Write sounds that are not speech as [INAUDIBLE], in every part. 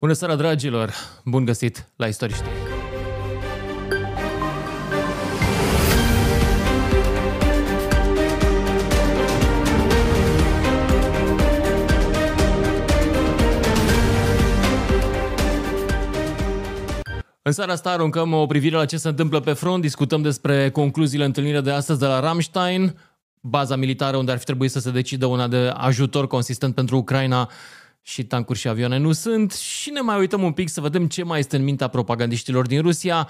Bună seara, dragilor! Bun găsit la Istoriștii! În seara asta aruncăm o privire la ce se întâmplă pe front, discutăm despre concluziile întâlnirii de astăzi de la Ramstein, baza militară unde ar fi trebuit să se decidă una de ajutor consistent pentru Ucraina și tancuri și avioane nu sunt și ne mai uităm un pic să vedem ce mai este în mintea propagandiștilor din Rusia,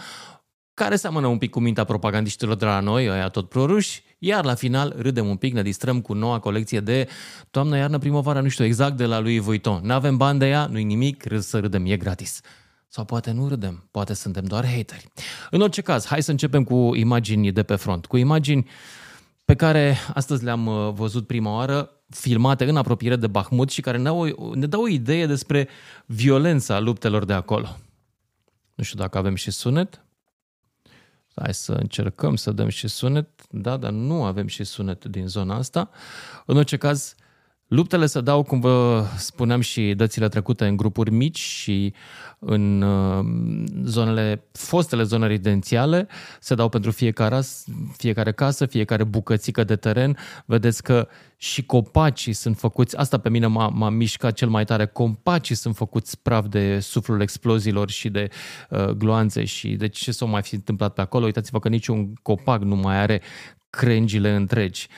care seamănă un pic cu mintea propagandiștilor de la noi, ăia tot proruși, iar la final râdem un pic, ne distrăm cu noua colecție de toamnă, iarnă, primăvară, nu știu exact, de la lui Vuitton. N-avem bani de ea, nu-i nimic, râd să râdem, e gratis. Sau poate nu râdem, poate suntem doar hateri. În orice caz, hai să începem cu imagini de pe front, cu imagini pe care astăzi le-am uh, văzut prima oară, filmate în apropiere de Bahmut și care ne dau, o, ne dau o idee despre violența luptelor de acolo. Nu știu dacă avem și sunet. Hai să încercăm să dăm și sunet. Da, dar nu avem și sunet din zona asta. În orice caz, Luptele se dau, cum vă spuneam și dățile trecute, în grupuri mici și în uh, zonele, fostele zone rezidențiale, se dau pentru fiecare, fiecare casă, fiecare bucățică de teren. Vedeți că și copacii sunt făcuți, asta pe mine m-a, m-a mișcat cel mai tare, copacii sunt făcuți praf de suflul exploziilor și de uh, gloanțe și de ce s-o mai fi întâmplat pe acolo. Uitați-vă că niciun copac nu mai are crengile întregi.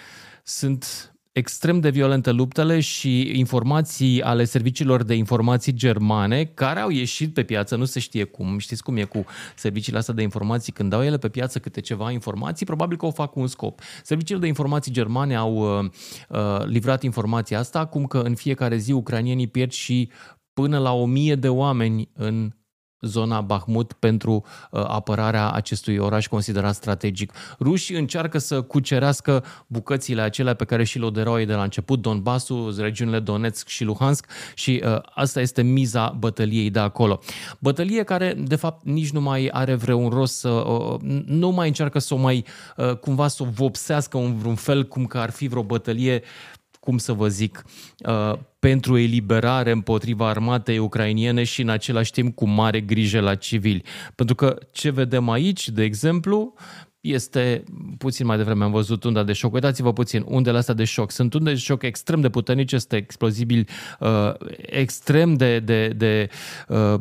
Sunt extrem de violente luptele și informații ale serviciilor de informații germane care au ieșit pe piață, nu se știe cum, știți cum e cu serviciile astea de informații, când dau ele pe piață câte ceva informații, probabil că o fac cu un scop. Serviciile de informații germane au uh, uh, livrat informația asta, cum că în fiecare zi ucranienii pierd și până la o mie de oameni în zona Bahmut pentru uh, apărarea acestui oraș considerat strategic. Rușii încearcă să cucerească bucățile acelea pe care și le oderau ei de la început, Donbassul, regiunile Donetsk și Luhansk și uh, asta este miza bătăliei de acolo. Bătălie care de fapt nici nu mai are vreun rost să uh, nu mai încearcă să o mai uh, cumva să o vopsească în vreun fel cum că ar fi vreo bătălie cum să vă zic, uh, pentru eliberare împotriva armatei ucrainiene și în același timp cu mare grijă la civili. Pentru că ce vedem aici, de exemplu, este, puțin mai devreme am văzut unda de șoc, uitați-vă puțin, undele astea de șoc, sunt unde de șoc extrem de puternice, este explozibili uh, extrem de, de, de uh,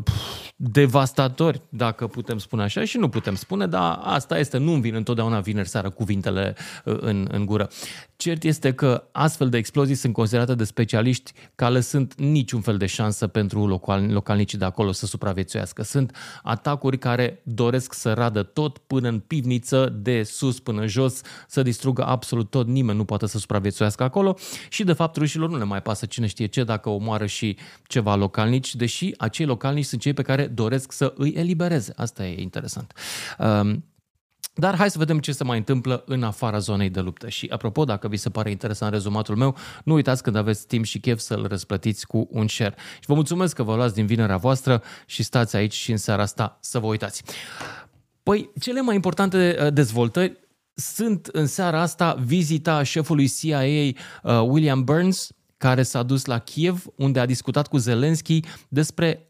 devastatori, dacă putem spune așa, și nu putem spune, dar asta este, nu-mi vin întotdeauna vineri seara cuvintele uh, în, în gură. Cert este că astfel de explozii sunt considerate de specialiști ca lăsând niciun fel de șansă pentru local, localnicii de acolo să supraviețuiască. Sunt atacuri care doresc să radă tot până în pivniță, de sus până jos, să distrugă absolut tot, nimeni nu poate să supraviețuiască acolo și de fapt rușilor nu le mai pasă cine știe ce dacă omoară și ceva localnici, deși acei localnici sunt cei pe care doresc să îi elibereze. Asta e interesant. Um, dar hai să vedem ce se mai întâmplă în afara zonei de luptă. Și apropo, dacă vi se pare interesant rezumatul meu, nu uitați când aveți timp și chef să-l răsplătiți cu un share. Și vă mulțumesc că vă luați din vinerea voastră și stați aici și în seara asta să vă uitați. Păi, cele mai importante uh, dezvoltări sunt în seara asta vizita șefului CIA uh, William Burns, care s-a dus la Kiev, unde a discutat cu Zelensky despre Um,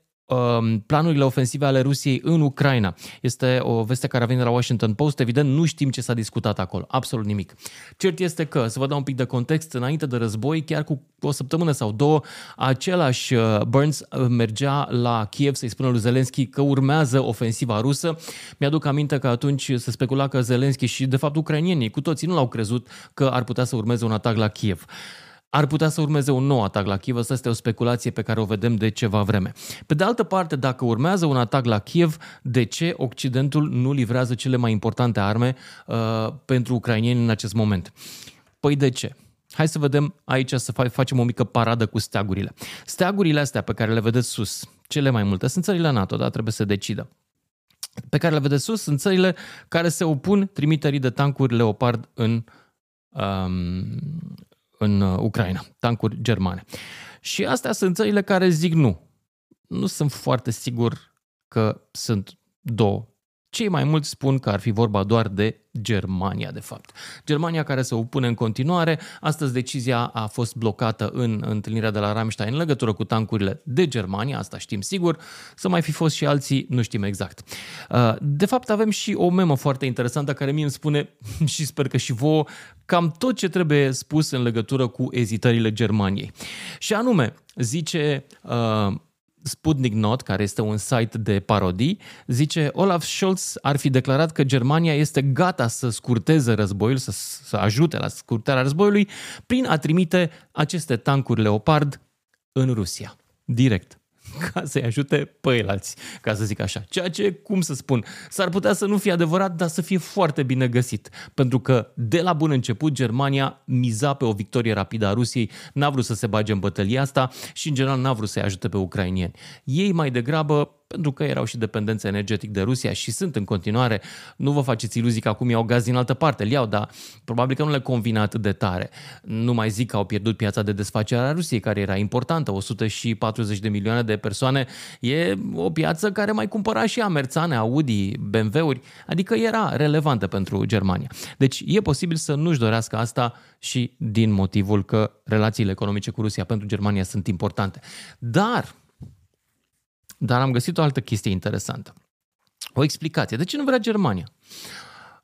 planurile ofensive ale Rusiei în Ucraina. Este o veste care a venit de la Washington Post. Evident, nu știm ce s-a discutat acolo. Absolut nimic. Cert este că, să vă dau un pic de context, înainte de război, chiar cu o săptămână sau două, același uh, Burns uh, mergea la Kiev să-i spună lui Zelensky că urmează ofensiva rusă. Mi-aduc aminte că atunci se specula că Zelensky și, de fapt, ucrainienii cu toții nu l-au crezut că ar putea să urmeze un atac la Kiev ar putea să urmeze un nou atac la Kiev. Asta este o speculație pe care o vedem de ceva vreme. Pe de altă parte, dacă urmează un atac la Kiev, de ce Occidentul nu livrează cele mai importante arme uh, pentru ucrainieni în acest moment? Păi de ce? Hai să vedem aici să facem o mică paradă cu steagurile. Steagurile astea pe care le vedeți sus, cele mai multe, sunt țările NATO, da? Trebuie să decidă pe care le vedeți sus sunt țările care se opun trimiterii de tancuri Leopard în, um, în uh, Ucraina, tancuri germane. Și astea sunt țările care zic nu. Nu sunt foarte sigur că sunt două Cei mai mulți spun că ar fi vorba doar de Germania, de fapt. Germania care se opune în continuare. Astăzi decizia a fost blocată în întâlnirea de la Ramstein în legătură cu tancurile de Germania, asta știm sigur. Să mai fi fost și alții, nu știm exact. Uh, de fapt, avem și o memă foarte interesantă care mie îmi spune, [LAUGHS] și sper că și vouă, cam tot ce trebuie spus în legătură cu ezitările Germaniei. Și anume, zice uh, Sputnik Not, care este un site de parodii, zice Olaf Scholz ar fi declarat că Germania este gata să scurteze războiul, să, să ajute la scurtarea războiului, prin a trimite aceste tancuri Leopard în Rusia. Direct. [LAUGHS] ca să-i ajute pe eilalți, ca să zic așa. Ceea ce, cum să spun, s-ar putea să nu fie adevărat, dar să fie foarte bine găsit. Pentru că de la bun început Germania miza pe o victorie rapidă a Rusiei, n-a vrut să se bage în bătălia asta și în general n-a vrut să-i ajute pe ucrainieni. Ei mai degrabă pentru că erau și dependență energetic de Rusia și sunt în continuare. Nu vă faceți iluzii că acum iau gaz din altă parte, îl iau, dar probabil că nu le convine atât de tare. Nu mai zic că au pierdut piața de desfacere a Rusiei, care era importantă, 140 de milioane de persoane. E o piață care mai cumpăra și Amerțane, Audi, BMW-uri, adică era relevantă pentru Germania. Deci e posibil să nu-și dorească asta și din motivul că relațiile economice cu Rusia pentru Germania sunt importante. Dar dar am găsit o altă chestie interesantă. O explicație. De ce nu vrea Germania?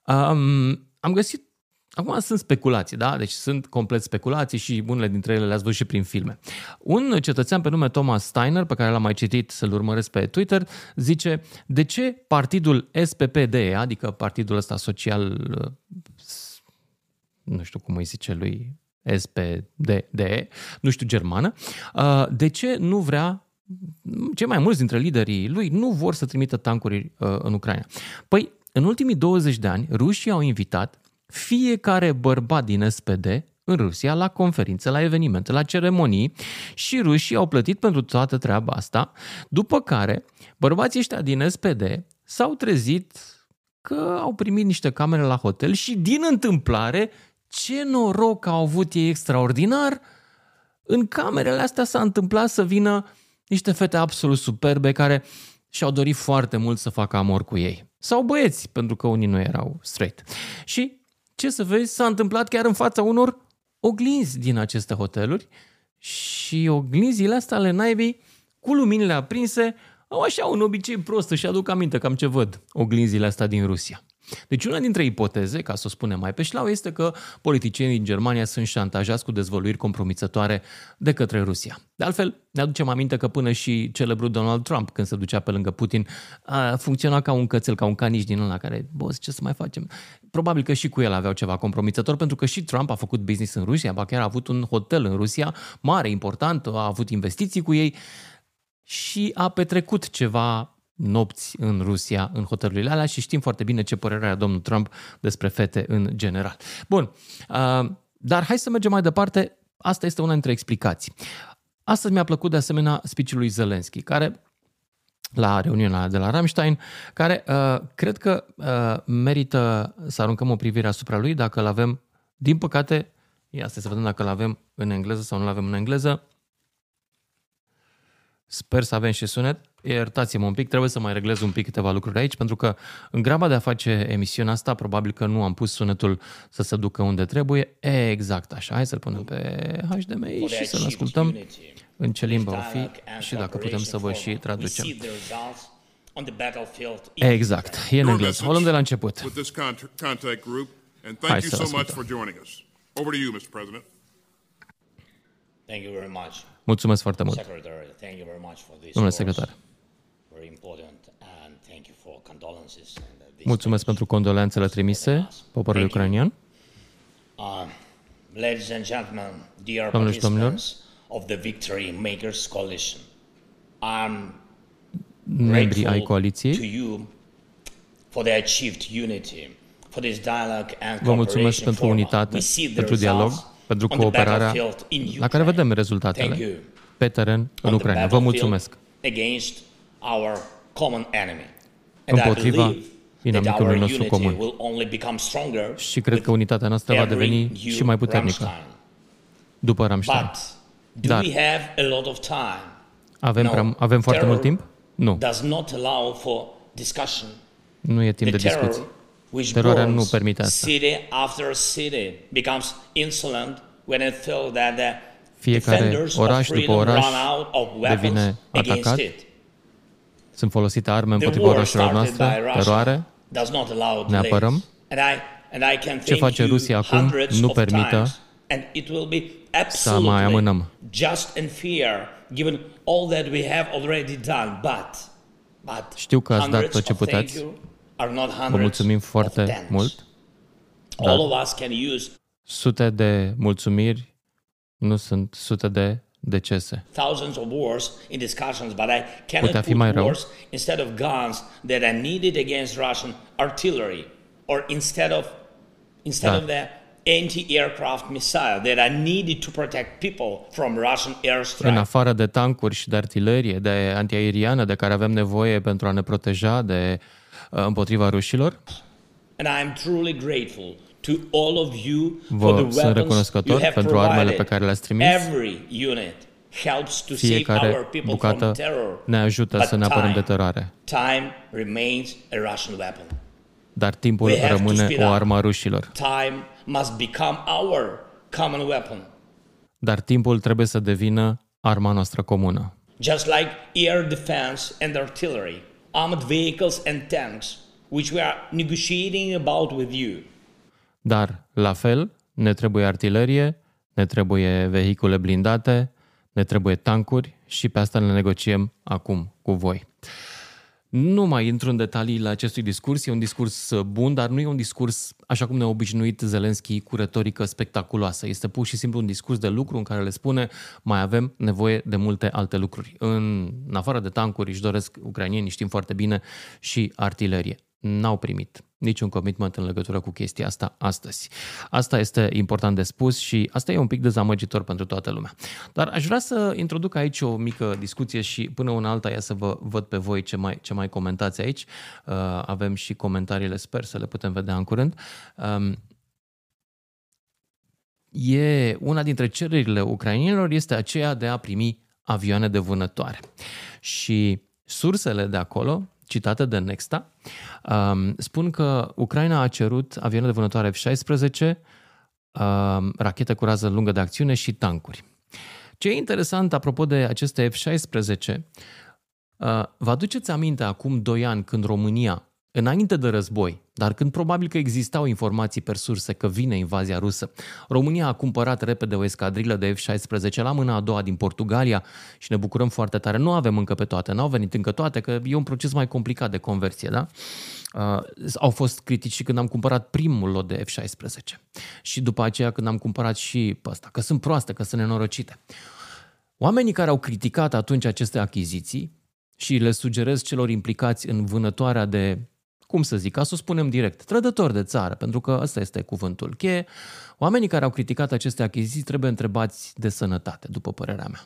Um, am găsit Acum sunt speculații, da? Deci sunt complet speculații și unele dintre ele le-ați văzut și prin filme. Un cetățean pe nume Thomas Steiner, pe care l-am mai citit să-l urmăresc pe Twitter, zice de ce partidul SPPD, adică partidul ăsta social, nu știu cum îi zice lui, SPD, nu știu germană, uh, de ce nu vrea cei mai mulți dintre liderii lui nu vor să trimită tancuri uh, în Ucraina. Păi, în ultimii 20 de ani, rușii au invitat fiecare bărbat din SPD în Rusia la conferințe, la evenimente, la ceremonii și rușii au plătit pentru toată treaba asta, după care bărbații ăștia din SPD s-au trezit că au primit niște camere la hotel și din întâmplare, ce noroc au avut ei extraordinar, în camerele astea s-a întâmplat să vină uh, niște fete absolut superbe care și-au dorit foarte mult să facă amor cu ei. Sau băieți, pentru că unii nu erau straight. Și ce să vezi, s-a întâmplat chiar în fața unor oglinzi din aceste hoteluri și oglinzile astea ale naibii cu luminile aprinse au așa un obicei prost și aduc aminte cam ce văd oglinzile astea din Rusia. Deci una dintre ipoteze, ca să o spunem mai pe șlau, este că politicienii din Germania sunt șantajați cu dezvăluiri compromițătoare de către Rusia. De altfel, ne aducem aminte că până și celebrul Donald Trump, când se ducea pe lângă Putin, a funcționat ca un cățel, ca un caniș din ăla care, boss, ce să mai facem? Probabil că și cu el aveau ceva compromițător, pentru că și Trump a făcut business în Rusia, ba chiar a avut un hotel în Rusia, mare, important, a avut investiții cu ei și a petrecut ceva nopți în Rusia, în hotelurile alea și știm foarte bine ce părere are domnul Trump despre fete în general. Bun, uh, dar hai să mergem mai departe. Asta este una dintre explicații. Astăzi mi-a plăcut de asemenea speech lui Zelensky, care la reuniunea de la Ramstein, care uh, cred că uh, merită să aruncăm o privire asupra lui dacă îl avem, din păcate, ia să vedem dacă îl avem în engleză sau nu îl avem în engleză. Sper să avem și sunet. Iertați-mă un pic, trebuie să mai reglez un pic câteva lucruri aici, pentru că în graba de a face emisiunea asta, probabil că nu am pus sunetul să se ducă unde trebuie. Exact așa. Hai să-l punem pe HDMI și să-l ascultăm în ce limbă o fi și dacă putem să vă și traducem. Exact, e în engleză. O luăm de la început. Hai să ascultăm. Thank you very much. Mulțumesc foarte mult. Domnule secretar. Mulțumesc pentru condolențele trimise poporului ucrainian. Uh, ladies and gentlemen, dear participants of the Victory Makers Coalition, I'm membrii ai coaliției. To you for the achieved unity, for this dialogue and Vă mulțumesc pentru unitate, pentru dialog pentru cooperarea la care vedem rezultatele pe teren în Ucraina. Vă mulțumesc! Împotriva inamicului nostru comun. Și cred că unitatea noastră va deveni și mai puternică după Ramstein. Dar avem, prea, avem foarte mult timp? Nu. Nu e timp de discuții. Teroarea nu permite asta. City after city becomes insolent when it feels that the Fiecare oraș după oraș devine atacat. Sunt folosite arme împotriva orașelor noastre, teroare, ne apărăm. Ce face Rusia acum nu permită să mai amânăm. Știu că ați dat tot ce puteți. Vă mulțumim foarte mult. Dar sute de mulțumiri nu sunt sute de decese. Thousands of wars in discussions, but I cannot put wars instead of guns that are needed against Russian artillery or instead of instead da. of the anti-aircraft missile that are needed to protect people from Russian airstrike. În afară de tancuri și de artilerie, de antiaeriană de care avem nevoie pentru a ne proteja de uh, împotriva rușilor. And I am truly grateful to all of you for the sunt recunoscător pentru armele pe care le-ați trimis. Every unit helps to Fiecare save our people bucată from terror, ne ajută să ne apărăm de teroare. Time remains a Russian weapon. Dar timpul rămâne o armă a rușilor. Time must become our common weapon. Dar timpul trebuie să devină arma noastră comună. Just like air defense and artillery, armored vehicles and tanks, which we are negotiating about with you. Dar, la fel, ne trebuie artilerie, ne trebuie vehicule blindate, ne trebuie tancuri și pe asta le negociem acum cu voi. Nu mai intru în detaliile acestui discurs, e un discurs bun, dar nu e un discurs așa cum ne-a obișnuit Zelenski cu retorică spectaculoasă. Este pur și simplu un discurs de lucru în care le spune mai avem nevoie de multe alte lucruri. În, în afară de tancuri își doresc ucrainienii, știm foarte bine, și artilerie n-au primit niciun commitment în legătură cu chestia asta astăzi. Asta este important de spus și asta e un pic dezamăgitor pentru toată lumea. Dar aș vrea să introduc aici o mică discuție și până una alta ia să vă văd pe voi ce mai, ce mai comentați aici. Uh, avem și comentariile, sper să le putem vedea în curând. Um, e una dintre cererile ucrainienilor este aceea de a primi avioane de vânătoare. Și sursele de acolo citate de Nexta, um, spun că Ucraina a cerut avioane de vânătoare F-16, um, rachete cu rază lungă de acțiune și tancuri. Ce e interesant apropo de aceste F-16, uh, vă aduceți aminte acum 2 ani când România Înainte de război, dar când probabil că existau informații per surse că vine invazia rusă, România a cumpărat repede o escadrilă de F-16 la mâna a doua din Portugalia și ne bucurăm foarte tare. Nu avem încă pe toate, n-au venit încă toate, că e un proces mai complicat de conversie, da? Uh, au fost critici și când am cumpărat primul lot de F-16 și după aceea când am cumpărat și pe ăsta, că sunt proaste, că sunt nenorocite. Oamenii care au criticat atunci aceste achiziții și le sugerez celor implicați în vânătoarea de cum să zic, ca să o spunem direct, trădători de țară, pentru că ăsta este cuvântul cheie, oamenii care au criticat aceste achiziții trebuie întrebați de sănătate, după părerea mea.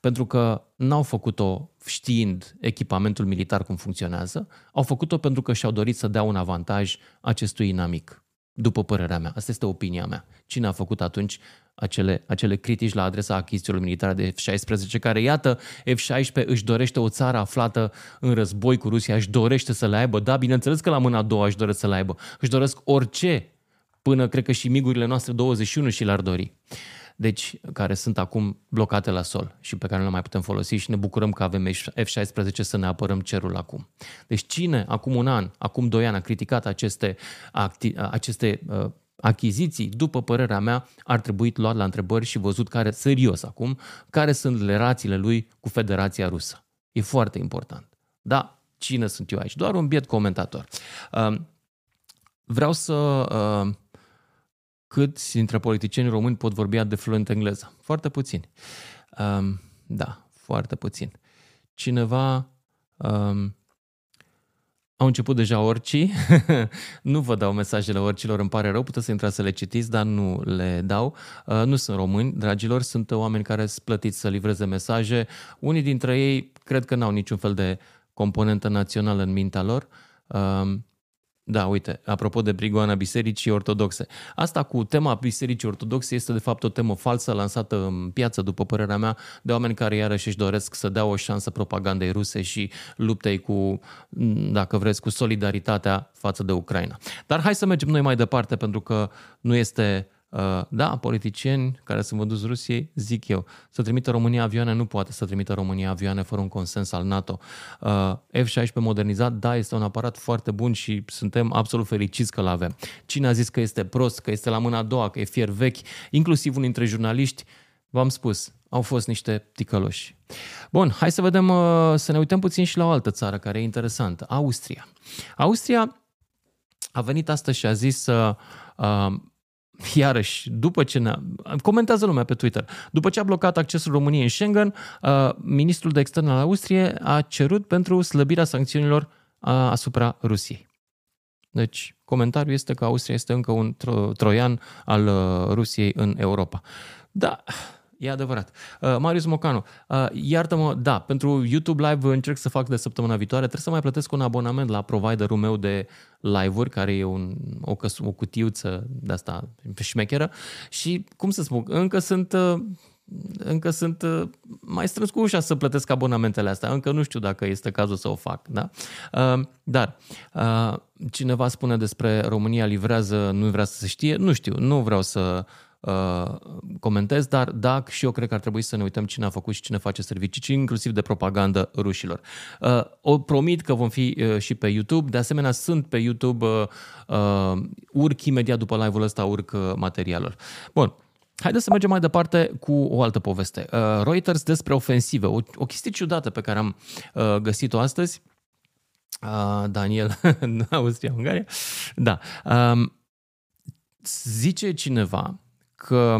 Pentru că n-au făcut-o știind echipamentul militar cum funcționează, au făcut-o pentru că și-au dorit să dea un avantaj acestui inamic după părerea mea. Asta este opinia mea. Cine a făcut atunci acele, acele critici la adresa achizițiilor militare de F-16, care, iată, F-16 își dorește o țară aflată în război cu Rusia, își dorește să le aibă. Da, bineînțeles că la mâna a doua își doresc să le aibă. Își doresc orice, până cred că și migurile noastre 21 și le-ar dori deci care sunt acum blocate la sol și pe care nu le mai putem folosi și ne bucurăm că avem F-16 să ne apărăm cerul acum. Deci cine acum un an, acum doi ani a criticat aceste, acti- aceste uh, achiziții, după părerea mea, ar trebui luat la întrebări și văzut care, serios acum, care sunt relațiile lui cu Federația Rusă. E foarte important. Da, cine sunt eu aici? Doar un biet comentator. Uh, vreau să uh, câți dintre politicieni români pot vorbi de fluent engleză? Foarte puțini. Um, da, foarte puțin. Cineva... Um, au început deja orcii. [LAUGHS] nu vă dau mesajele orcilor, îmi pare rău, puteți să intrați să le citiți, dar nu le dau. Uh, nu sunt români, dragilor, sunt oameni care sunt plătiți să livreze mesaje. Unii dintre ei cred că n-au niciun fel de componentă națională în mintea lor. Uh, Da, uite, apropo de brigoana bisericii ortodoxe. Asta cu tema bisericii ortodoxe este de fapt o temă falsă lansată în piață, după părerea mea, de oameni care iarăși își doresc să dea o șansă propagandei ruse și luptei cu, dacă vreți, cu solidaritatea față de Ucraina. Dar hai să mergem noi mai departe, pentru că nu este Uh, da, politicieni care sunt vânduți Rusiei, zic eu, să trimită România avioane, nu poate să trimită România avioane fără un consens al NATO. Uh, F-16 modernizat, da, este un aparat foarte bun și suntem absolut fericiți că l avem. Cine a zis că este prost, că este la mâna a doua, că e fier vechi, inclusiv unul dintre jurnaliști, v-am spus, au fost niște ticăloși. Bun, hai să vedem, uh, să ne uităm puțin și la o altă țară care e interesantă, Austria. Austria a venit astăzi și a zis uh, uh, iarăși, după ce ne comentează lumea pe Twitter, după ce a blocat accesul României în Schengen, uh, ministrul de externe al Austriei a cerut pentru slăbirea sancțiunilor uh, asupra Rusiei. Deci, comentariul este că Austria este încă un tro- troian al uh, Rusiei în Europa. Da, E adevărat. Uh, Marius Mocanu, uh, iartă-mă, da, pentru YouTube Live încerc să fac de săptămâna viitoare, trebuie să mai plătesc un abonament la providerul meu de live-uri, care e un, o, căs- o cutiuță de asta șmecheră și, cum să spun, încă sunt... Uh, încă sunt uh, mai strâns cu ușa să plătesc abonamentele astea. Încă nu știu dacă este cazul să o fac. Da? Uh, dar cineva spune despre România livrează, nu vrea să se știe. Nu știu, nu vreau să Uh, comentez, dar da, și eu cred că ar trebui să ne uităm cine a făcut și cine face servicii, inclusiv de propagandă rușilor. Uh, o promit că vom fi uh, și pe YouTube, de asemenea sunt pe YouTube, uh, uh, urc imediat după live-ul ăsta, urc uh, materialul. Bun, Haideți să mergem mai departe cu o altă poveste. Uh, Reuters despre ofensive, o, o chestie ciudată pe care am uh, găsit-o astăzi. Uh, Daniel, [LAUGHS] Austria, Ungaria. Da. Um, zice cineva că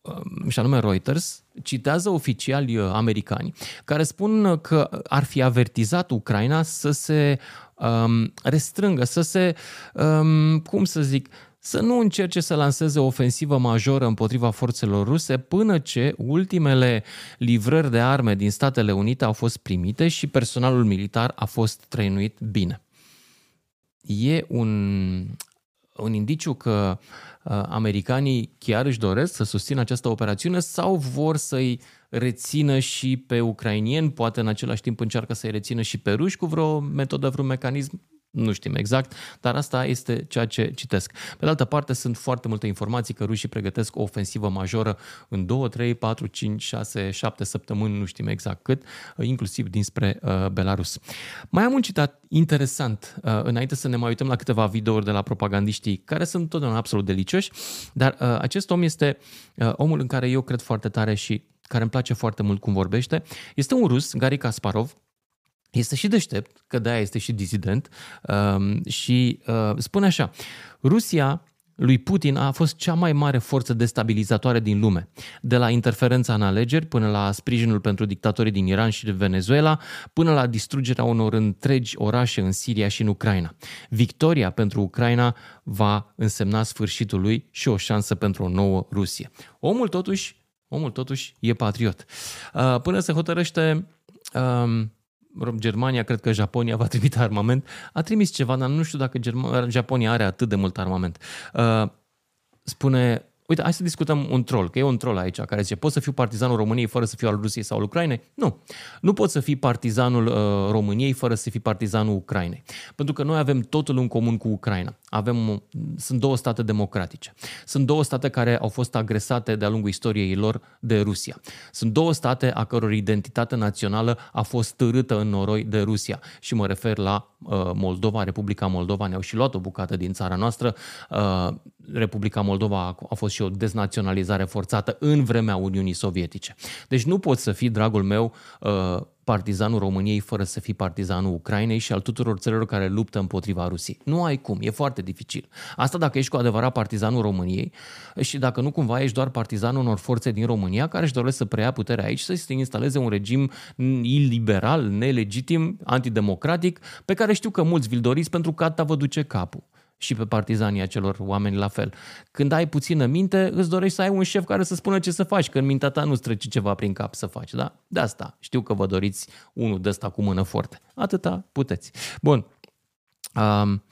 um, și anume Reuters, citează oficiali uh, americani care spun că ar fi avertizat Ucraina să se um, restrângă, să se, um, cum să zic, să nu încerce să lanseze o ofensivă majoră împotriva forțelor ruse până ce ultimele livrări de arme din Statele Unite au fost primite și personalul militar a fost trăinuit bine. E un, un indiciu că uh, Uh, americanii chiar își doresc să susțină această operațiune sau vor să-i rețină și pe ucrainieni, poate în același timp încearcă să-i rețină și pe ruși cu vreo metodă, vreun mecanism? Nu știm exact, dar asta este ceea ce citesc. Pe de altă parte, sunt foarte multe informații că rușii pregătesc o ofensivă majoră în 2, 3, 4, 5, 6, 7 săptămâni, nu știm exact cât, uh, inclusiv dinspre uh, Belarus. Mai am un citat interesant, uh, înainte să ne mai uităm la câteva videouri de la propagandiștii, care sunt totdeauna absolut delicioși, dar uh, acest om este uh, omul în care eu cred foarte tare și care îmi place foarte mult cum vorbește. Este un rus, Gary Kasparov, este și deștept, că de-aia este și dizident um, și uh, spune așa, Rusia lui Putin a fost cea mai mare forță destabilizatoare din lume, de la interferența în alegeri până la sprijinul pentru dictatorii din Iran și Venezuela, până la distrugerea unor întregi orașe în Siria și în Ucraina. Victoria pentru Ucraina va însemna sfârșitul lui și o șansă pentru o nouă Rusie. Omul totuși, omul totuși e patriot. Uh, până se hotărăște um, Germania, cred că Japonia va trimite armament. A trimis ceva, dar nu știu dacă Germania, Japonia are atât de mult armament. Uh, spune Uite, hai să discutăm un troll, că e un troll aici care zice pot să fiu partizanul României fără să fiu al Rusiei sau al Ucrainei? Nu. Nu pot să fii partizanul uh, României fără să fii partizanul Ucrainei. Pentru că noi avem totul în comun cu Ucraina. Avem, sunt două state democratice. Sunt două state care au fost agresate de-a lungul istoriei lor de Rusia. Sunt două state a căror identitate națională a fost târâtă în noroi de Rusia. Și mă refer la uh, Moldova, Republica Moldova. Ne-au și luat o bucată din țara noastră. Uh, Republica Moldova a fost și o deznaționalizare forțată în vremea Uniunii Sovietice. Deci nu poți să fii, dragul meu, uh, partizanul României fără să fii partizanul Ucrainei și al tuturor țărilor care luptă împotriva Rusiei. Nu ai cum, e foarte dificil. Asta dacă ești cu adevărat partizanul României și dacă nu cumva ești doar partizanul unor forțe din România care își doresc să preia puterea aici, să se instaleze un regim iliberal, nelegitim, antidemocratic, pe care știu că mulți vi-l doriți pentru că atâta vă duce capul și pe partizanii acelor oameni la fel. Când ai puțină minte, îți dorești să ai un șef care să spună ce să faci, că în mintea ta nu-ți trece ceva prin cap să faci, da? De asta. Știu că vă doriți unul de ăsta cu mână foarte. Atâta puteți. Bun. Um,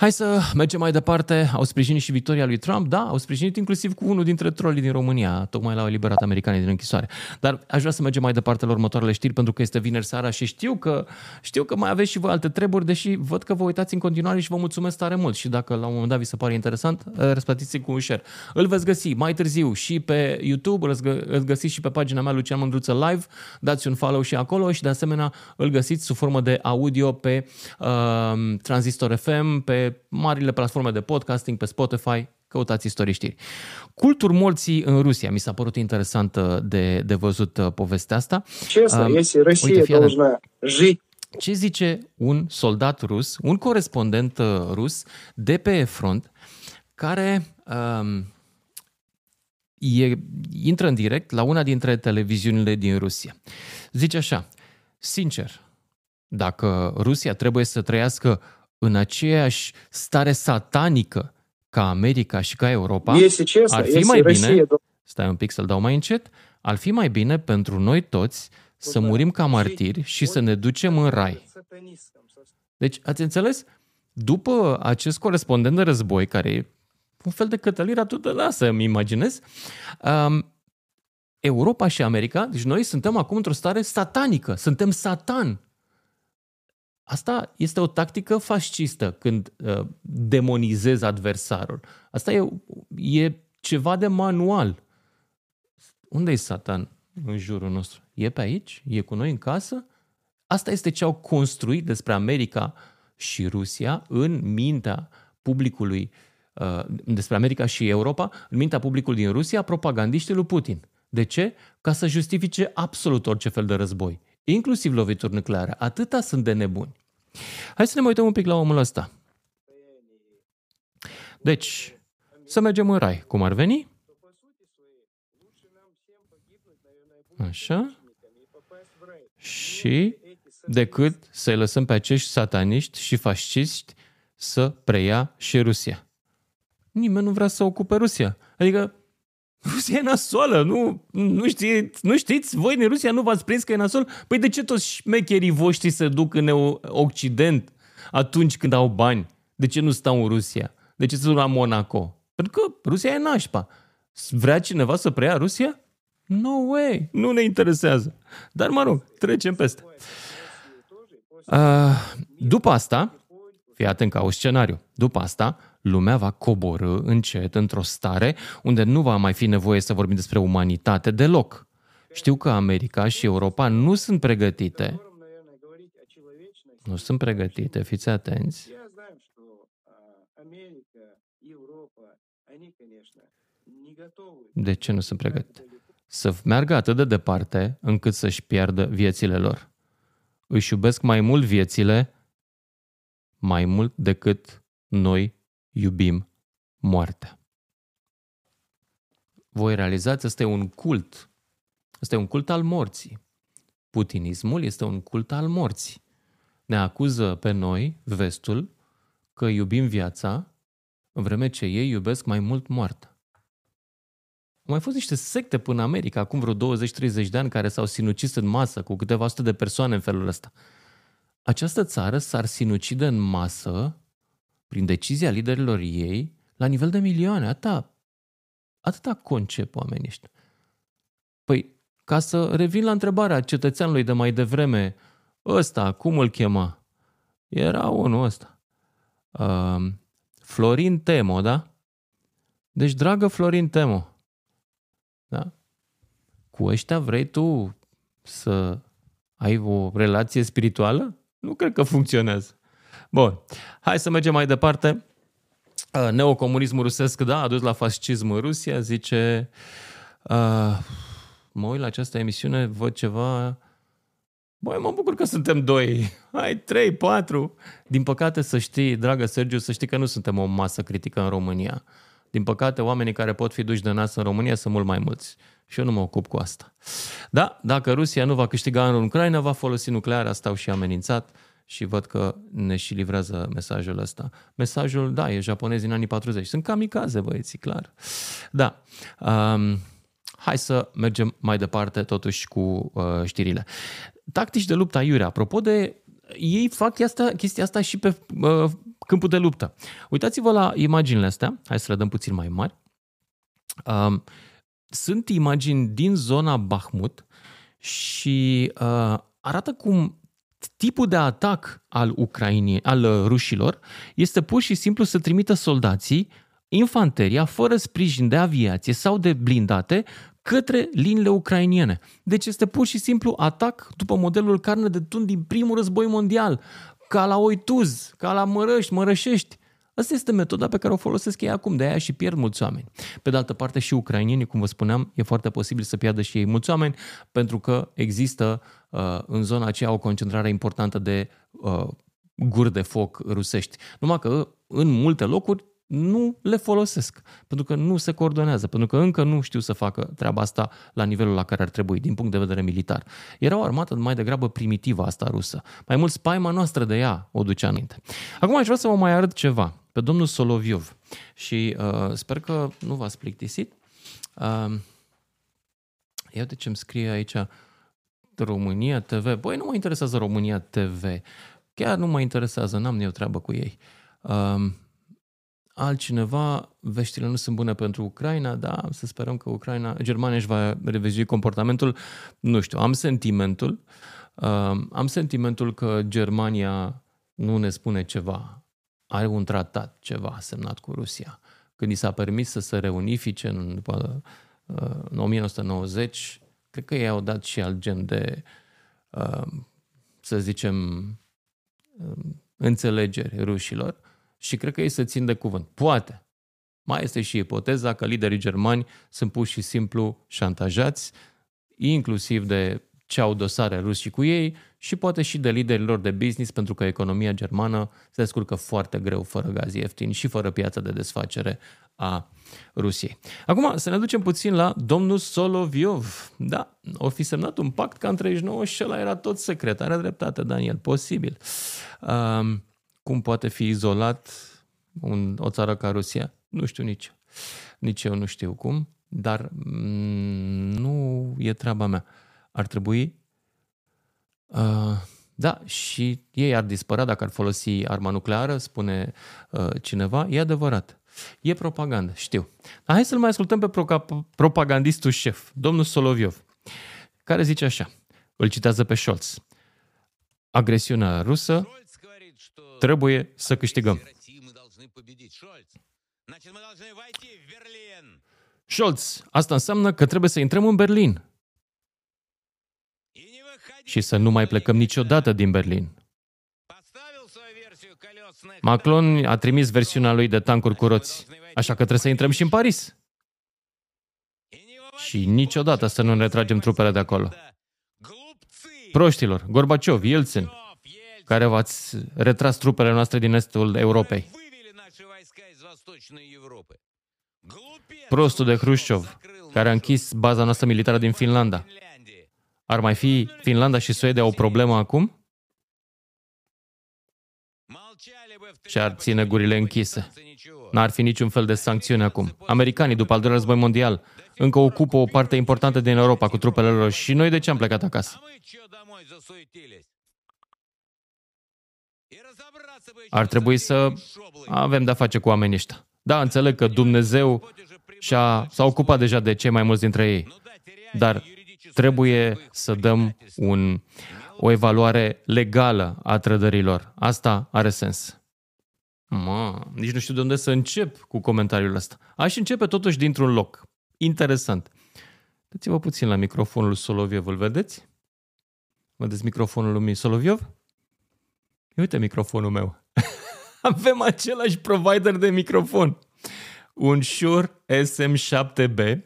Hai să mergem mai departe. Au sprijinit și victoria lui Trump? Da, au sprijinit inclusiv cu unul dintre trolii din România. Tocmai l-au eliberat americanii din închisoare. Dar aș vrea să mergem mai departe la următoarele știri pentru că este vineri seara și știu că, știu că mai aveți și voi alte treburi, deși văd că vă uitați în continuare și vă mulțumesc tare mult. Și dacă la un moment dat vi se pare interesant, eh, răsplătiți cu un share. Îl veți găsi mai târziu și pe YouTube, îl găsiți și pe pagina mea Lucian Mândruță Live. Dați un follow și acolo și de asemenea îl găsiți sub formă de audio pe uh, Transistor FM, pe marile platforme de podcasting, pe Spotify, căutați istorie știri. Cultul morții în Rusia. Mi s-a părut interesantă de, de văzut uh, povestea asta. Честно, um, если Россия uite, должна жить ce zice un soldat rus, un corespondent uh, rus de pe front, care um, e, intră în direct la una dintre televiziunile din Rusia. Zice așa, sincer, dacă Rusia trebuie să trăiască în aceeași stare satanică ca America și ca Europa, ar fi mai bine, stai un pic să-l dau mai încet, ar fi mai bine pentru noi toți să murim ca martiri și să ne ducem în rai. Deci, ați înțeles? După acest corespondent de război, care e un fel de cătălira tu de lasă, îmi imaginez, um, Europa și America, deci noi suntem acum într-o stare satanică, suntem satan. Asta este o tactică fascistă când uh, demonizezi adversarul. Asta e, e ceva de manual. Unde e Satan în jurul nostru? E pe aici? E cu noi în casă? Asta este ce au construit despre America și Rusia în mintea publicului, uh, despre America și Europa, în mintea publicului din Rusia, propagandiștii lui Putin. De ce? Ca să justifice absolut orice fel de război inclusiv lovituri nucleare. Atâta sunt de nebuni. Hai să ne mai uităm un pic la omul ăsta. Deci, să mergem în rai. Cum ar veni? Așa. Și decât să-i lăsăm pe acești sataniști și fascisti să preia și Rusia. Nimeni nu vrea să ocupe Rusia. Adică [LAUGHS] Rusia e nasoală, nu, nu, știți, nu știți? Voi din Rusia nu v-ați prins că e nasol? Păi de ce toți șmecherii voștri se duc în Occident atunci când au bani? De ce nu stau în Rusia? De ce se duc la Monaco? Pentru că Rusia e nașpa. Vrea cineva să preia Rusia? No way, nu ne interesează. Dar mă rog, trecem peste. Uh, după asta, fii atent ca un scenariu, după asta, lumea va coborâ încet într-o stare unde nu va mai fi nevoie să vorbim despre umanitate deloc. Știu că America și Europa nu sunt pregătite. Nu sunt pregătite, fiți atenți. De ce nu sunt pregătite? Să meargă atât de departe încât să-și piardă viețile lor. Își iubesc mai mult viețile, mai mult decât noi iubim moartea. Voi realizați, ăsta e un cult. Ăsta e un cult al morții. Putinismul este un cult al morții. Ne acuză pe noi, vestul, că iubim viața, în vreme ce ei iubesc mai mult moartea. Au mai fost niște secte până în America, acum vreo 20-30 de ani, care s-au sinucis în masă cu câteva sute de persoane în felul ăsta. Această țară s-ar sinucide în masă prin decizia liderilor ei, la nivel de milioane. Atâta, atâta concep oamenii ăștia. Păi, ca să revin la întrebarea cetățeanului de mai devreme, ăsta, cum îl chema? Era unul ăsta. Uh, Florin Temo, da? Deci, dragă Florin Temo, da? Cu ăștia vrei tu să ai o relație spirituală? Nu cred că funcționează. Bun, hai să mergem mai departe. Uh, neocomunismul rusesc, da, a dus la fascism în Rusia, zice... Uh, mă uit la această emisiune, văd ceva... Băi, mă bucur că suntem doi. Hai, trei, patru. Din păcate, să știi, dragă Sergiu, să știi că nu suntem o masă critică în România. Din păcate, oamenii care pot fi duși de nas în România sunt mult mai mulți. Și eu nu mă ocup cu asta. Da, dacă Rusia nu va câștiga în Ucraina, va folosi nuclearea, asta au și amenințat și văd că ne și livrează mesajul ăsta. Mesajul, da, e japonez din anii 40. Sunt kamikaze, băieții, clar. Da. Um, hai să mergem mai departe totuși cu uh, știrile. Tactici de luptă aiurea. Apropo de... Ei fac asta, chestia asta și pe uh, câmpul de luptă. Uitați-vă la imaginile astea, hai să le dăm puțin mai mari. Um, sunt imagini din zona Bahmut și uh, arată cum tipul de atac al Ucrainei, al rușilor, este pur și simplu să trimită soldații, infanteria, fără sprijin de aviație sau de blindate, către liniile ucrainiene. Deci este pur și simplu atac după modelul carne de tun din primul război mondial, ca la Oituz, ca la Mărăști, Mărășești. Asta este metoda pe care o folosesc ei acum, de aia și pierd mulți oameni. Pe de altă parte și ucrainienii, cum vă spuneam, e foarte posibil să piardă și ei mulți oameni, pentru că există uh, în zona aceea o concentrare importantă de uh, guri de foc rusești. Numai că în multe locuri nu le folosesc, pentru că nu se coordonează, pentru că încă nu știu să facă treaba asta la nivelul la care ar trebui, din punct de vedere militar. Era o armată mai degrabă primitivă asta rusă. Mai mult spaima noastră de ea o ducea înainte. Acum aș vrea să vă mai arăt ceva pe domnul Soloviov și uh, sper că nu v-ați plictisit. Uh, ia de ce îmi scrie aici România TV. Băi, nu mă interesează România TV. Chiar nu mă interesează, n-am eu treabă cu ei. Uh, altcineva, veștile nu sunt bune pentru Ucraina, da, să sperăm că Ucraina, Germania își va revizui comportamentul. Nu știu, am sentimentul, uh, am sentimentul că Germania nu ne spune ceva, are un tratat, ceva semnat cu Rusia. Când i s-a permis să se reunifice în, după, uh, în 1990, cred că ei au dat și alt gen de, uh, să zicem, uh, înțelegeri rușilor și cred că ei se țin de cuvânt. Poate. Mai este și ipoteza că liderii germani sunt pur și simplu șantajați, inclusiv de ce au dosare rusii cu ei și poate și de liderilor de business, pentru că economia germană se descurcă foarte greu fără gaz ieftin și fără piața de desfacere a Rusiei. Acum să ne ducem puțin la domnul Soloviov. Da, o fi semnat un pact ca în 39 și ăla era tot secret. Are dreptate, Daniel, posibil. Um, cum poate fi izolat un, o țară ca Rusia? Nu știu nici. Nici eu nu știu cum, dar mm, nu e treaba mea. Ar trebui... Uh, da, și ei ar dispărea dacă ar folosi arma nucleară, spune uh, cineva. E adevărat. E propagandă, știu. Dar hai să-l mai ascultăm pe propagandistul șef, domnul Soloviov, care zice așa, îl citează pe Scholz. Agresiunea rusă Trebuie să câștigăm. Scholz, asta înseamnă că trebuie să intrăm în Berlin. Și să nu mai plecăm niciodată din Berlin. Macron a trimis versiunea lui de tancuri cu roți, așa că trebuie să intrăm și în Paris. Și niciodată să nu ne retragem trupele de acolo. Proștilor, Gorbaciov, Yeltsin, care v-ați retras trupele noastre din estul Europei. Prostul de Hrușciov, care a închis baza noastră militară din Finlanda. Ar mai fi Finlanda și Suedia o problemă acum? Și ar ține gurile închise. N-ar fi niciun fel de sancțiune acum. Americanii, după al doilea război mondial, încă ocupă o parte importantă din Europa cu trupele lor și noi de ce am plecat acasă? Ar trebui să avem de-a face cu oamenii ăștia. Da, înțeleg că Dumnezeu și-a, s-a ocupat deja de cei mai mulți dintre ei, dar trebuie să dăm un, o evaluare legală a trădărilor. Asta are sens. Mă, nici nu știu de unde să încep cu comentariul ăsta. Aș începe totuși dintr-un loc. Interesant. Dați-vă puțin la microfonul Soloviov, îl vedeți? Vedeți microfonul lui Soloviov? Uite microfonul meu. [LAUGHS] Avem același provider de microfon. Un Shure SM7B.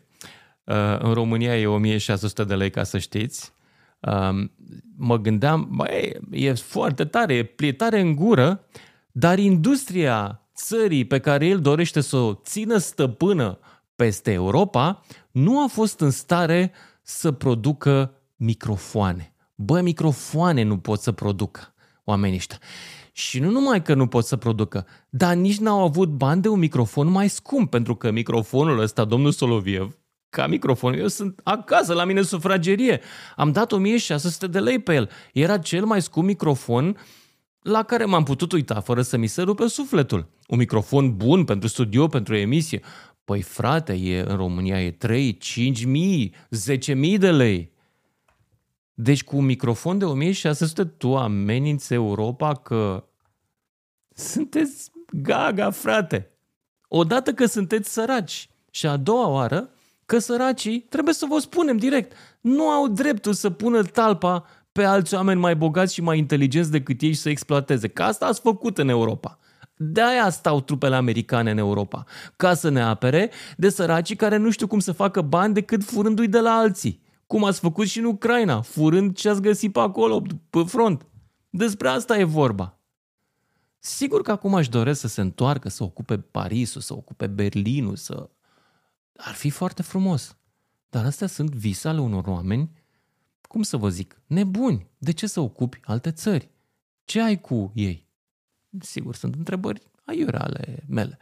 Uh, în România e 1600 de lei, ca să știți. Um, mă gândeam, băi, e foarte tare, e tare în gură, dar industria țării pe care el dorește să o țină stăpână peste Europa nu a fost în stare să producă microfoane. Bă, microfoane nu pot să producă oamenii ăștia. Și nu numai că nu pot să producă, dar nici n-au avut bani de un microfon mai scump, pentru că microfonul ăsta, domnul Soloviev, ca microfon, eu sunt acasă la mine în sufragerie, am dat 1600 de lei pe el. Era cel mai scump microfon la care m-am putut uita fără să mi se rupe sufletul. Un microfon bun pentru studio, pentru emisie. Păi frate, e, în România e 3, 5 mii, 10 mii de lei. Deci cu un microfon de 1600 tu ameninți Europa că sunteți gaga, frate. Odată că sunteți săraci și a doua oară că săracii, trebuie să vă spunem direct, nu au dreptul să pună talpa pe alți oameni mai bogați și mai inteligenți decât ei și să exploateze. Că asta ați făcut în Europa. De-aia stau trupele americane în Europa, ca să ne apere de săracii care nu știu cum să facă bani decât furându-i de la alții. Cum ați făcut și în Ucraina, furând ce ați găsit pe acolo, pe front. Despre asta e vorba. Sigur că acum aș doresc să se întoarcă, să ocupe Parisul, să ocupe Berlinul, să... Ar fi foarte frumos. Dar astea sunt vise ale unor oameni, cum să vă zic, nebuni. De ce să ocupi alte țări? Ce ai cu ei? Sigur, sunt întrebări aiurea ale mele.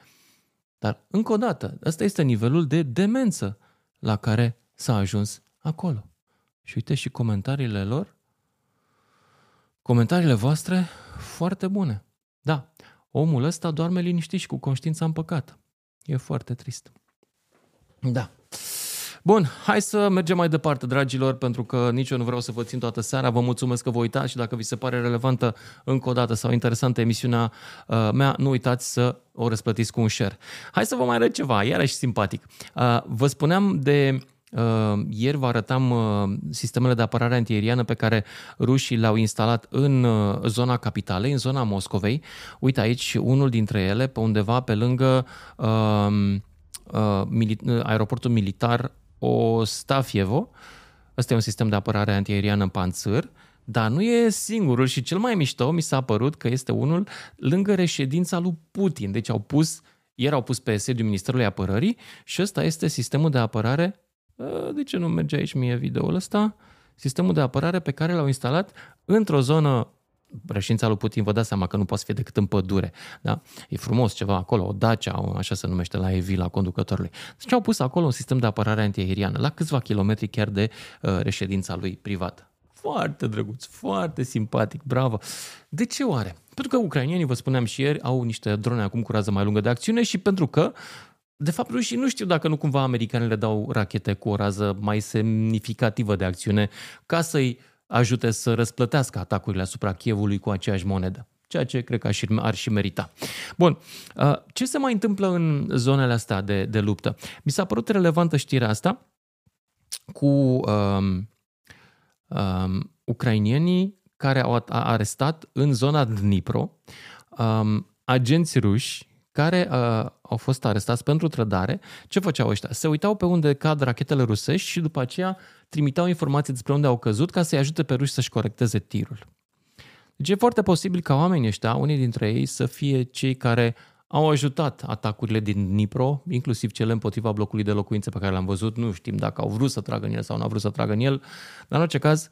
Dar, încă o dată, ăsta este nivelul de demență la care s-a ajuns acolo. Și uite și comentariile lor, comentariile voastre foarte bune. Da, omul ăsta doarme liniștit și cu conștiința împăcată. E foarte trist. Da. Bun, hai să mergem mai departe, dragilor, pentru că nici eu nu vreau să vă țin toată seara. Vă mulțumesc că vă uitați și dacă vi se pare relevantă încă o dată sau interesantă emisiunea uh, mea, nu uitați să o răsplătiți cu un share. Hai să vă mai arăt ceva, iarăși simpatic. Uh, vă spuneam de Uh, ieri vă arătam uh, sistemele de apărare antiaeriană pe care rușii le-au instalat în uh, zona capitalei, în zona Moscovei. Uite aici unul dintre ele, pe undeva pe lângă uh, uh, aeroportul militar Ostafievo. Ăsta e un sistem de apărare antiaeriană în panțăr, dar nu e singurul și cel mai mișto mi s-a părut că este unul lângă reședința lui Putin. Deci au pus, ieri au pus pe sediul Ministerului Apărării și ăsta este sistemul de apărare Ă, de ce nu merge aici mie videoul ăsta? Sistemul de apărare pe care l-au instalat într-o zonă Reșința lui Putin, vă dați seama că nu poate fi decât în pădure. Da? E frumos ceva acolo, o Dacia, așa se numește la EV, la conducătorului. Deci au pus acolo un sistem de apărare antiaeriană, la câțiva kilometri chiar de uh, reședința lui privată. Foarte drăguț, foarte simpatic, bravo. De ce oare? Pentru că ucrainienii, vă spuneam și ieri, au niște drone acum cu rază mai lungă de acțiune și pentru că de fapt, rușii nu știu dacă nu cumva americanii le dau rachete cu o rază mai semnificativă de acțiune ca să-i ajute să răsplătească atacurile asupra Chievului cu aceeași monedă ceea ce cred că ar și merita. Bun, uh, ce se mai întâmplă în zonele astea de, de luptă? Mi s-a părut relevantă știrea asta cu um, um, ucrainienii care au arestat în zona Dnipro um, agenți ruși care uh, au fost arestați pentru trădare, ce făceau ăștia? Se uitau pe unde cad rachetele rusești și după aceea trimiteau informații despre unde au căzut ca să-i ajute pe ruși să-și corecteze tirul. Deci e foarte posibil ca oamenii ăștia, unii dintre ei, să fie cei care au ajutat atacurile din Dnipro, inclusiv cele împotriva blocului de locuințe pe care l-am văzut. Nu știm dacă au vrut să tragă în el sau nu au vrut să tragă în el, dar în orice caz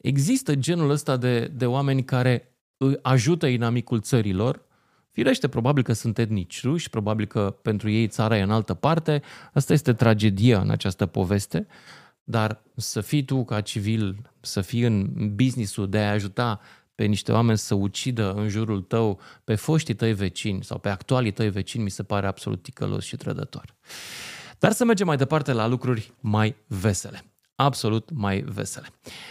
există genul ăsta de, de oameni care ajută inamicul țărilor Firește, probabil că sunt etnici ruși, probabil că pentru ei țara e în altă parte. Asta este tragedia în această poveste. Dar să fii tu ca civil, să fii în businessul de a ajuta pe niște oameni să ucidă în jurul tău pe foștii tăi vecini sau pe actualii tăi vecini, mi se pare absolut ticălos și trădător. Dar să mergem mai departe la lucruri mai vesele. Absolut mai vesele.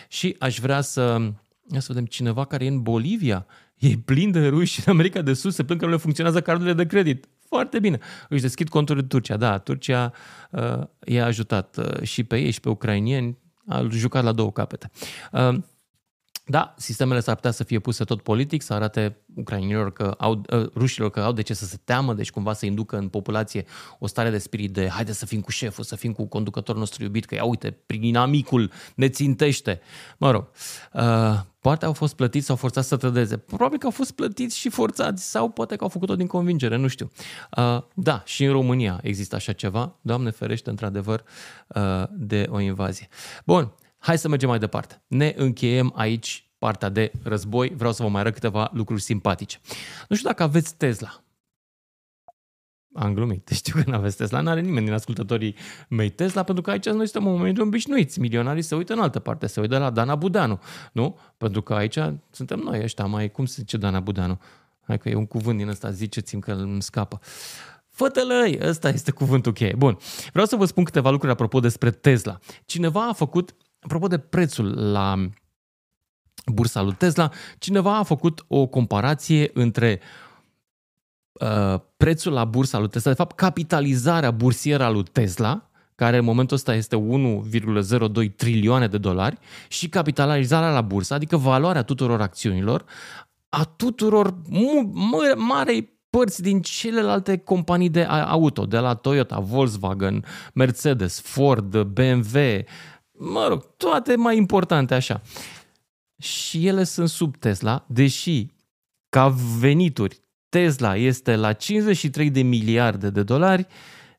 Și aș vrea să, să vedem cineva care e în Bolivia E plin de ruși în America de Sus, se plâng că nu le funcționează cardurile de credit. Foarte bine. Își deschid conturi în Turcia. Da, Turcia uh, i-a ajutat uh, și pe ei și pe ucrainieni. A jucat la două capete. Uh, da, sistemele s-ar putea să fie puse tot politic, să arate ucrainilor că au, uh, rușilor că au de ce să se teamă, deci cumva să inducă în populație o stare de spirit de haide să fim cu șeful, să fim cu conducătorul nostru iubit, că ia uite, prin inamicul ne țintește. Mă rog, uh, poate au fost plătiți sau forțați să trădeze. Probabil că au fost plătiți și forțați sau poate că au făcut-o din convingere, nu știu. Uh, da, și în România există așa ceva, Doamne ferește, într-adevăr, uh, de o invazie. Bun, Hai să mergem mai departe. Ne încheiem aici partea de război. Vreau să vă mai arăt câteva lucruri simpatice. Nu știu dacă aveți Tesla. Am glumit. [LAUGHS] Știu că nu aveți Tesla. Nu are nimeni din ascultătorii mei Tesla, pentru că aici noi suntem în momentul obișnuiți. Milionarii se uită în altă parte, se uită la Dana Budanu. Nu? Pentru că aici suntem noi ăștia mai, cum se zice Dana Budanu? Hai că e un cuvânt din ăsta, ziceți-mi că îmi scapă. Fătălăi, ăsta este cuvântul cheie. Bun, vreau să vă spun câteva lucruri apropo despre Tesla. Cineva a făcut, apropo de prețul la bursa lui Tesla, cineva a făcut o comparație între uh, prețul la bursa lui Tesla, de fapt capitalizarea bursieră a lui Tesla, care în momentul ăsta este 1,02 trilioane de dolari, și capitalizarea la bursă, adică valoarea tuturor acțiunilor, a tuturor marei părți din celelalte companii de auto, de la Toyota, Volkswagen, Mercedes, Ford, BMW, mă rog, toate mai importante așa. Și ele sunt sub Tesla, deși ca venituri Tesla este la 53 de miliarde de dolari,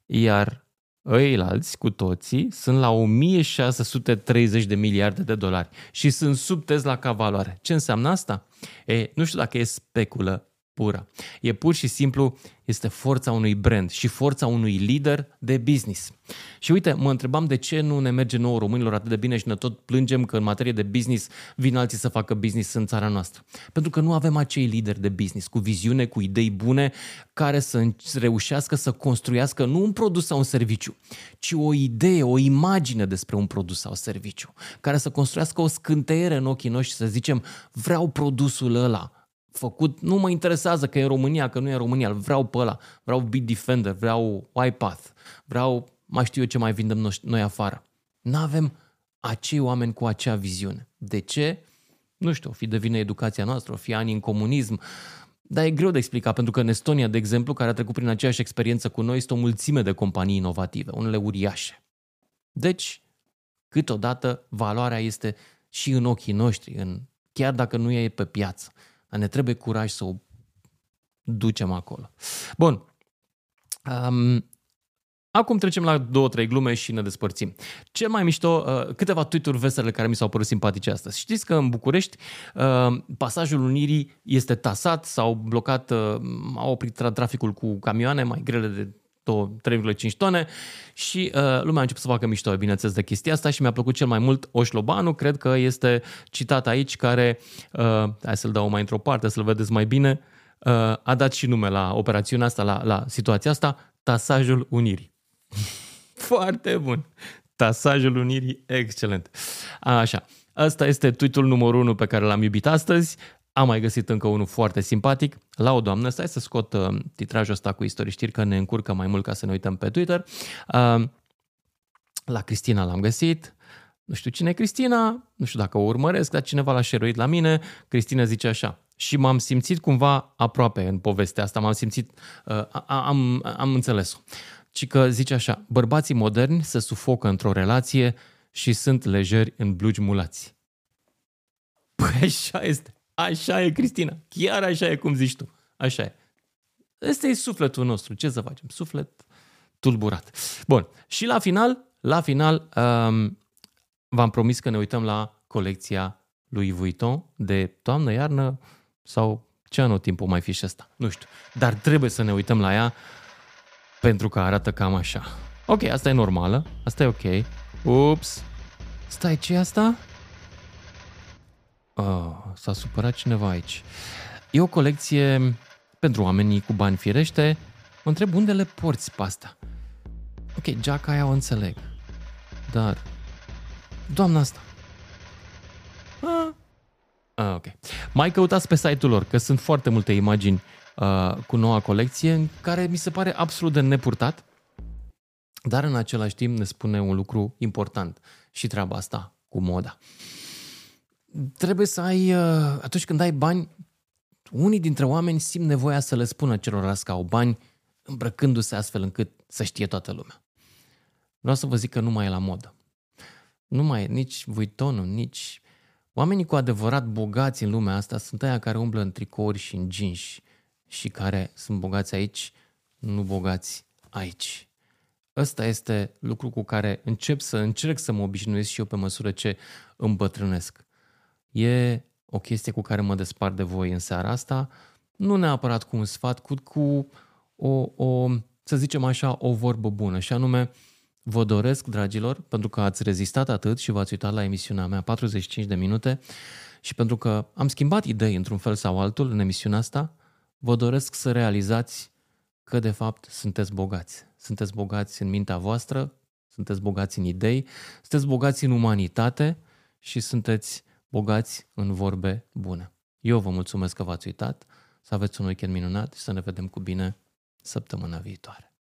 iar ăilalți cu toții sunt la 1630 de miliarde de dolari și sunt sub Tesla ca valoare. Ce înseamnă asta? E, nu știu dacă e speculă pură. E pur și simplu, este forța unui brand și forța unui lider de business. Și uite, mă întrebam de ce nu ne merge nouă românilor atât de bine și ne tot plângem că în materie de business vin alții să facă business în țara noastră. Pentru că nu avem acei lideri de business cu viziune, cu idei bune, care să reușească să construiască nu un produs sau un serviciu, ci o idee, o imagine despre un produs sau serviciu, care să construiască o scânteiere în ochii noștri și să zicem, vreau produsul ăla, făcut, nu mă interesează că e în România, că nu e în România, vreau pe ăla, vreau Bitdefender, vreau iPath, vreau mai știu eu ce mai vindem noi afară. Nu avem acei oameni cu acea viziune. De ce? Nu știu, o fi de vină educația noastră, o fi ani în comunism, dar e greu de explicat, pentru că în Estonia, de exemplu, care a trecut prin aceeași experiență cu noi, este o mulțime de companii inovative, unele uriașe. Deci, câteodată, valoarea este și în ochii noștri, în, chiar dacă nu e pe piață. Dar ne trebuie curaj să o ducem acolo. Bun. Um, Acum trecem la două, trei glume și ne despărțim. Cel mai mișto, uh, câteva tweet-uri vesele care mi s-au părut simpatice astăzi. Știți că în București uh, pasajul Unirii este tasat sau blocat, uh, au oprit traficul cu camioane mai grele de 3,5 tone și uh, lumea a început să facă mișto, bineînțeles, de chestia asta și mi-a plăcut cel mai mult Oșlobanu, cred că este citat aici, care, uh, hai să-l dau mai într-o parte, să-l vedeți mai bine, uh, a dat și nume la operațiunea asta, la, la situația asta, Tasajul Unirii. [LAUGHS] Foarte bun. Tasajul Unirii, excelent. Așa. Asta este tweetul numărul 1 pe care l-am iubit astăzi. Am mai găsit încă unul foarte simpatic. La o doamnă, stai să scot uh, titrajul ăsta cu istorii știri, că ne încurcă mai mult ca să ne uităm pe Twitter. Uh, la Cristina l-am găsit. Nu știu cine e Cristina, nu știu dacă o urmăresc, dar cineva l-a șeruit la mine. Cristina zice așa, și m-am simțit cumva aproape în povestea asta, m-am simțit, uh, am, am înțeles-o. Ci că zice așa, bărbații moderni se sufocă într-o relație și sunt lejeri în blugi mulați. Păi așa este. Așa e, Cristina. Chiar așa e cum zici tu. Așa e. Ăsta e sufletul nostru. Ce să facem? Suflet tulburat. Bun. Și la final, la final, um, v-am promis că ne uităm la colecția lui Vuitton de toamnă-iarnă sau ce anotimpul mai fi și asta. Nu știu. Dar trebuie să ne uităm la ea pentru că arată cam așa. Ok, asta e normală. Asta e ok. Ups. Stai, ce asta? Oh, s-a supărat cineva aici. E o colecție pentru oamenii cu bani firește. Mă întreb unde le porți pe asta. Ok, geaca aia o înțeleg. Dar... Doamna asta. Ah. Ah, ok. Mai căutați pe site-ul lor, că sunt foarte multe imagini uh, cu noua colecție, în care mi se pare absolut de nepurtat, dar în același timp ne spune un lucru important și treaba asta cu moda trebuie să ai, uh, atunci când ai bani, unii dintre oameni simt nevoia să le spună celorlalți că au bani, îmbrăcându-se astfel încât să știe toată lumea. Vreau să vă zic că nu mai e la modă. Nu mai e nici Vuittonul, nici... Oamenii cu adevărat bogați în lumea asta sunt aia care umblă în tricouri și în jeans și care sunt bogați aici, nu bogați aici. Ăsta este lucru cu care încep să încerc să mă obișnuiesc și eu pe măsură ce îmbătrânesc. E o chestie cu care mă despart de voi în seara asta, nu neapărat cu un sfat, cu, cu o, o să zicem așa, o vorbă bună și anume vă doresc, dragilor, pentru că ați rezistat atât și v-ați uitat la emisiunea mea 45 de minute și pentru că am schimbat idei într-un fel sau altul în emisiunea asta, vă doresc să realizați că de fapt sunteți bogați. Sunteți bogați în mintea voastră, sunteți bogați în idei, sunteți bogați în umanitate și sunteți bogați în vorbe bune. Eu vă mulțumesc că v-ați uitat, să aveți un weekend minunat și să ne vedem cu bine săptămâna viitoare.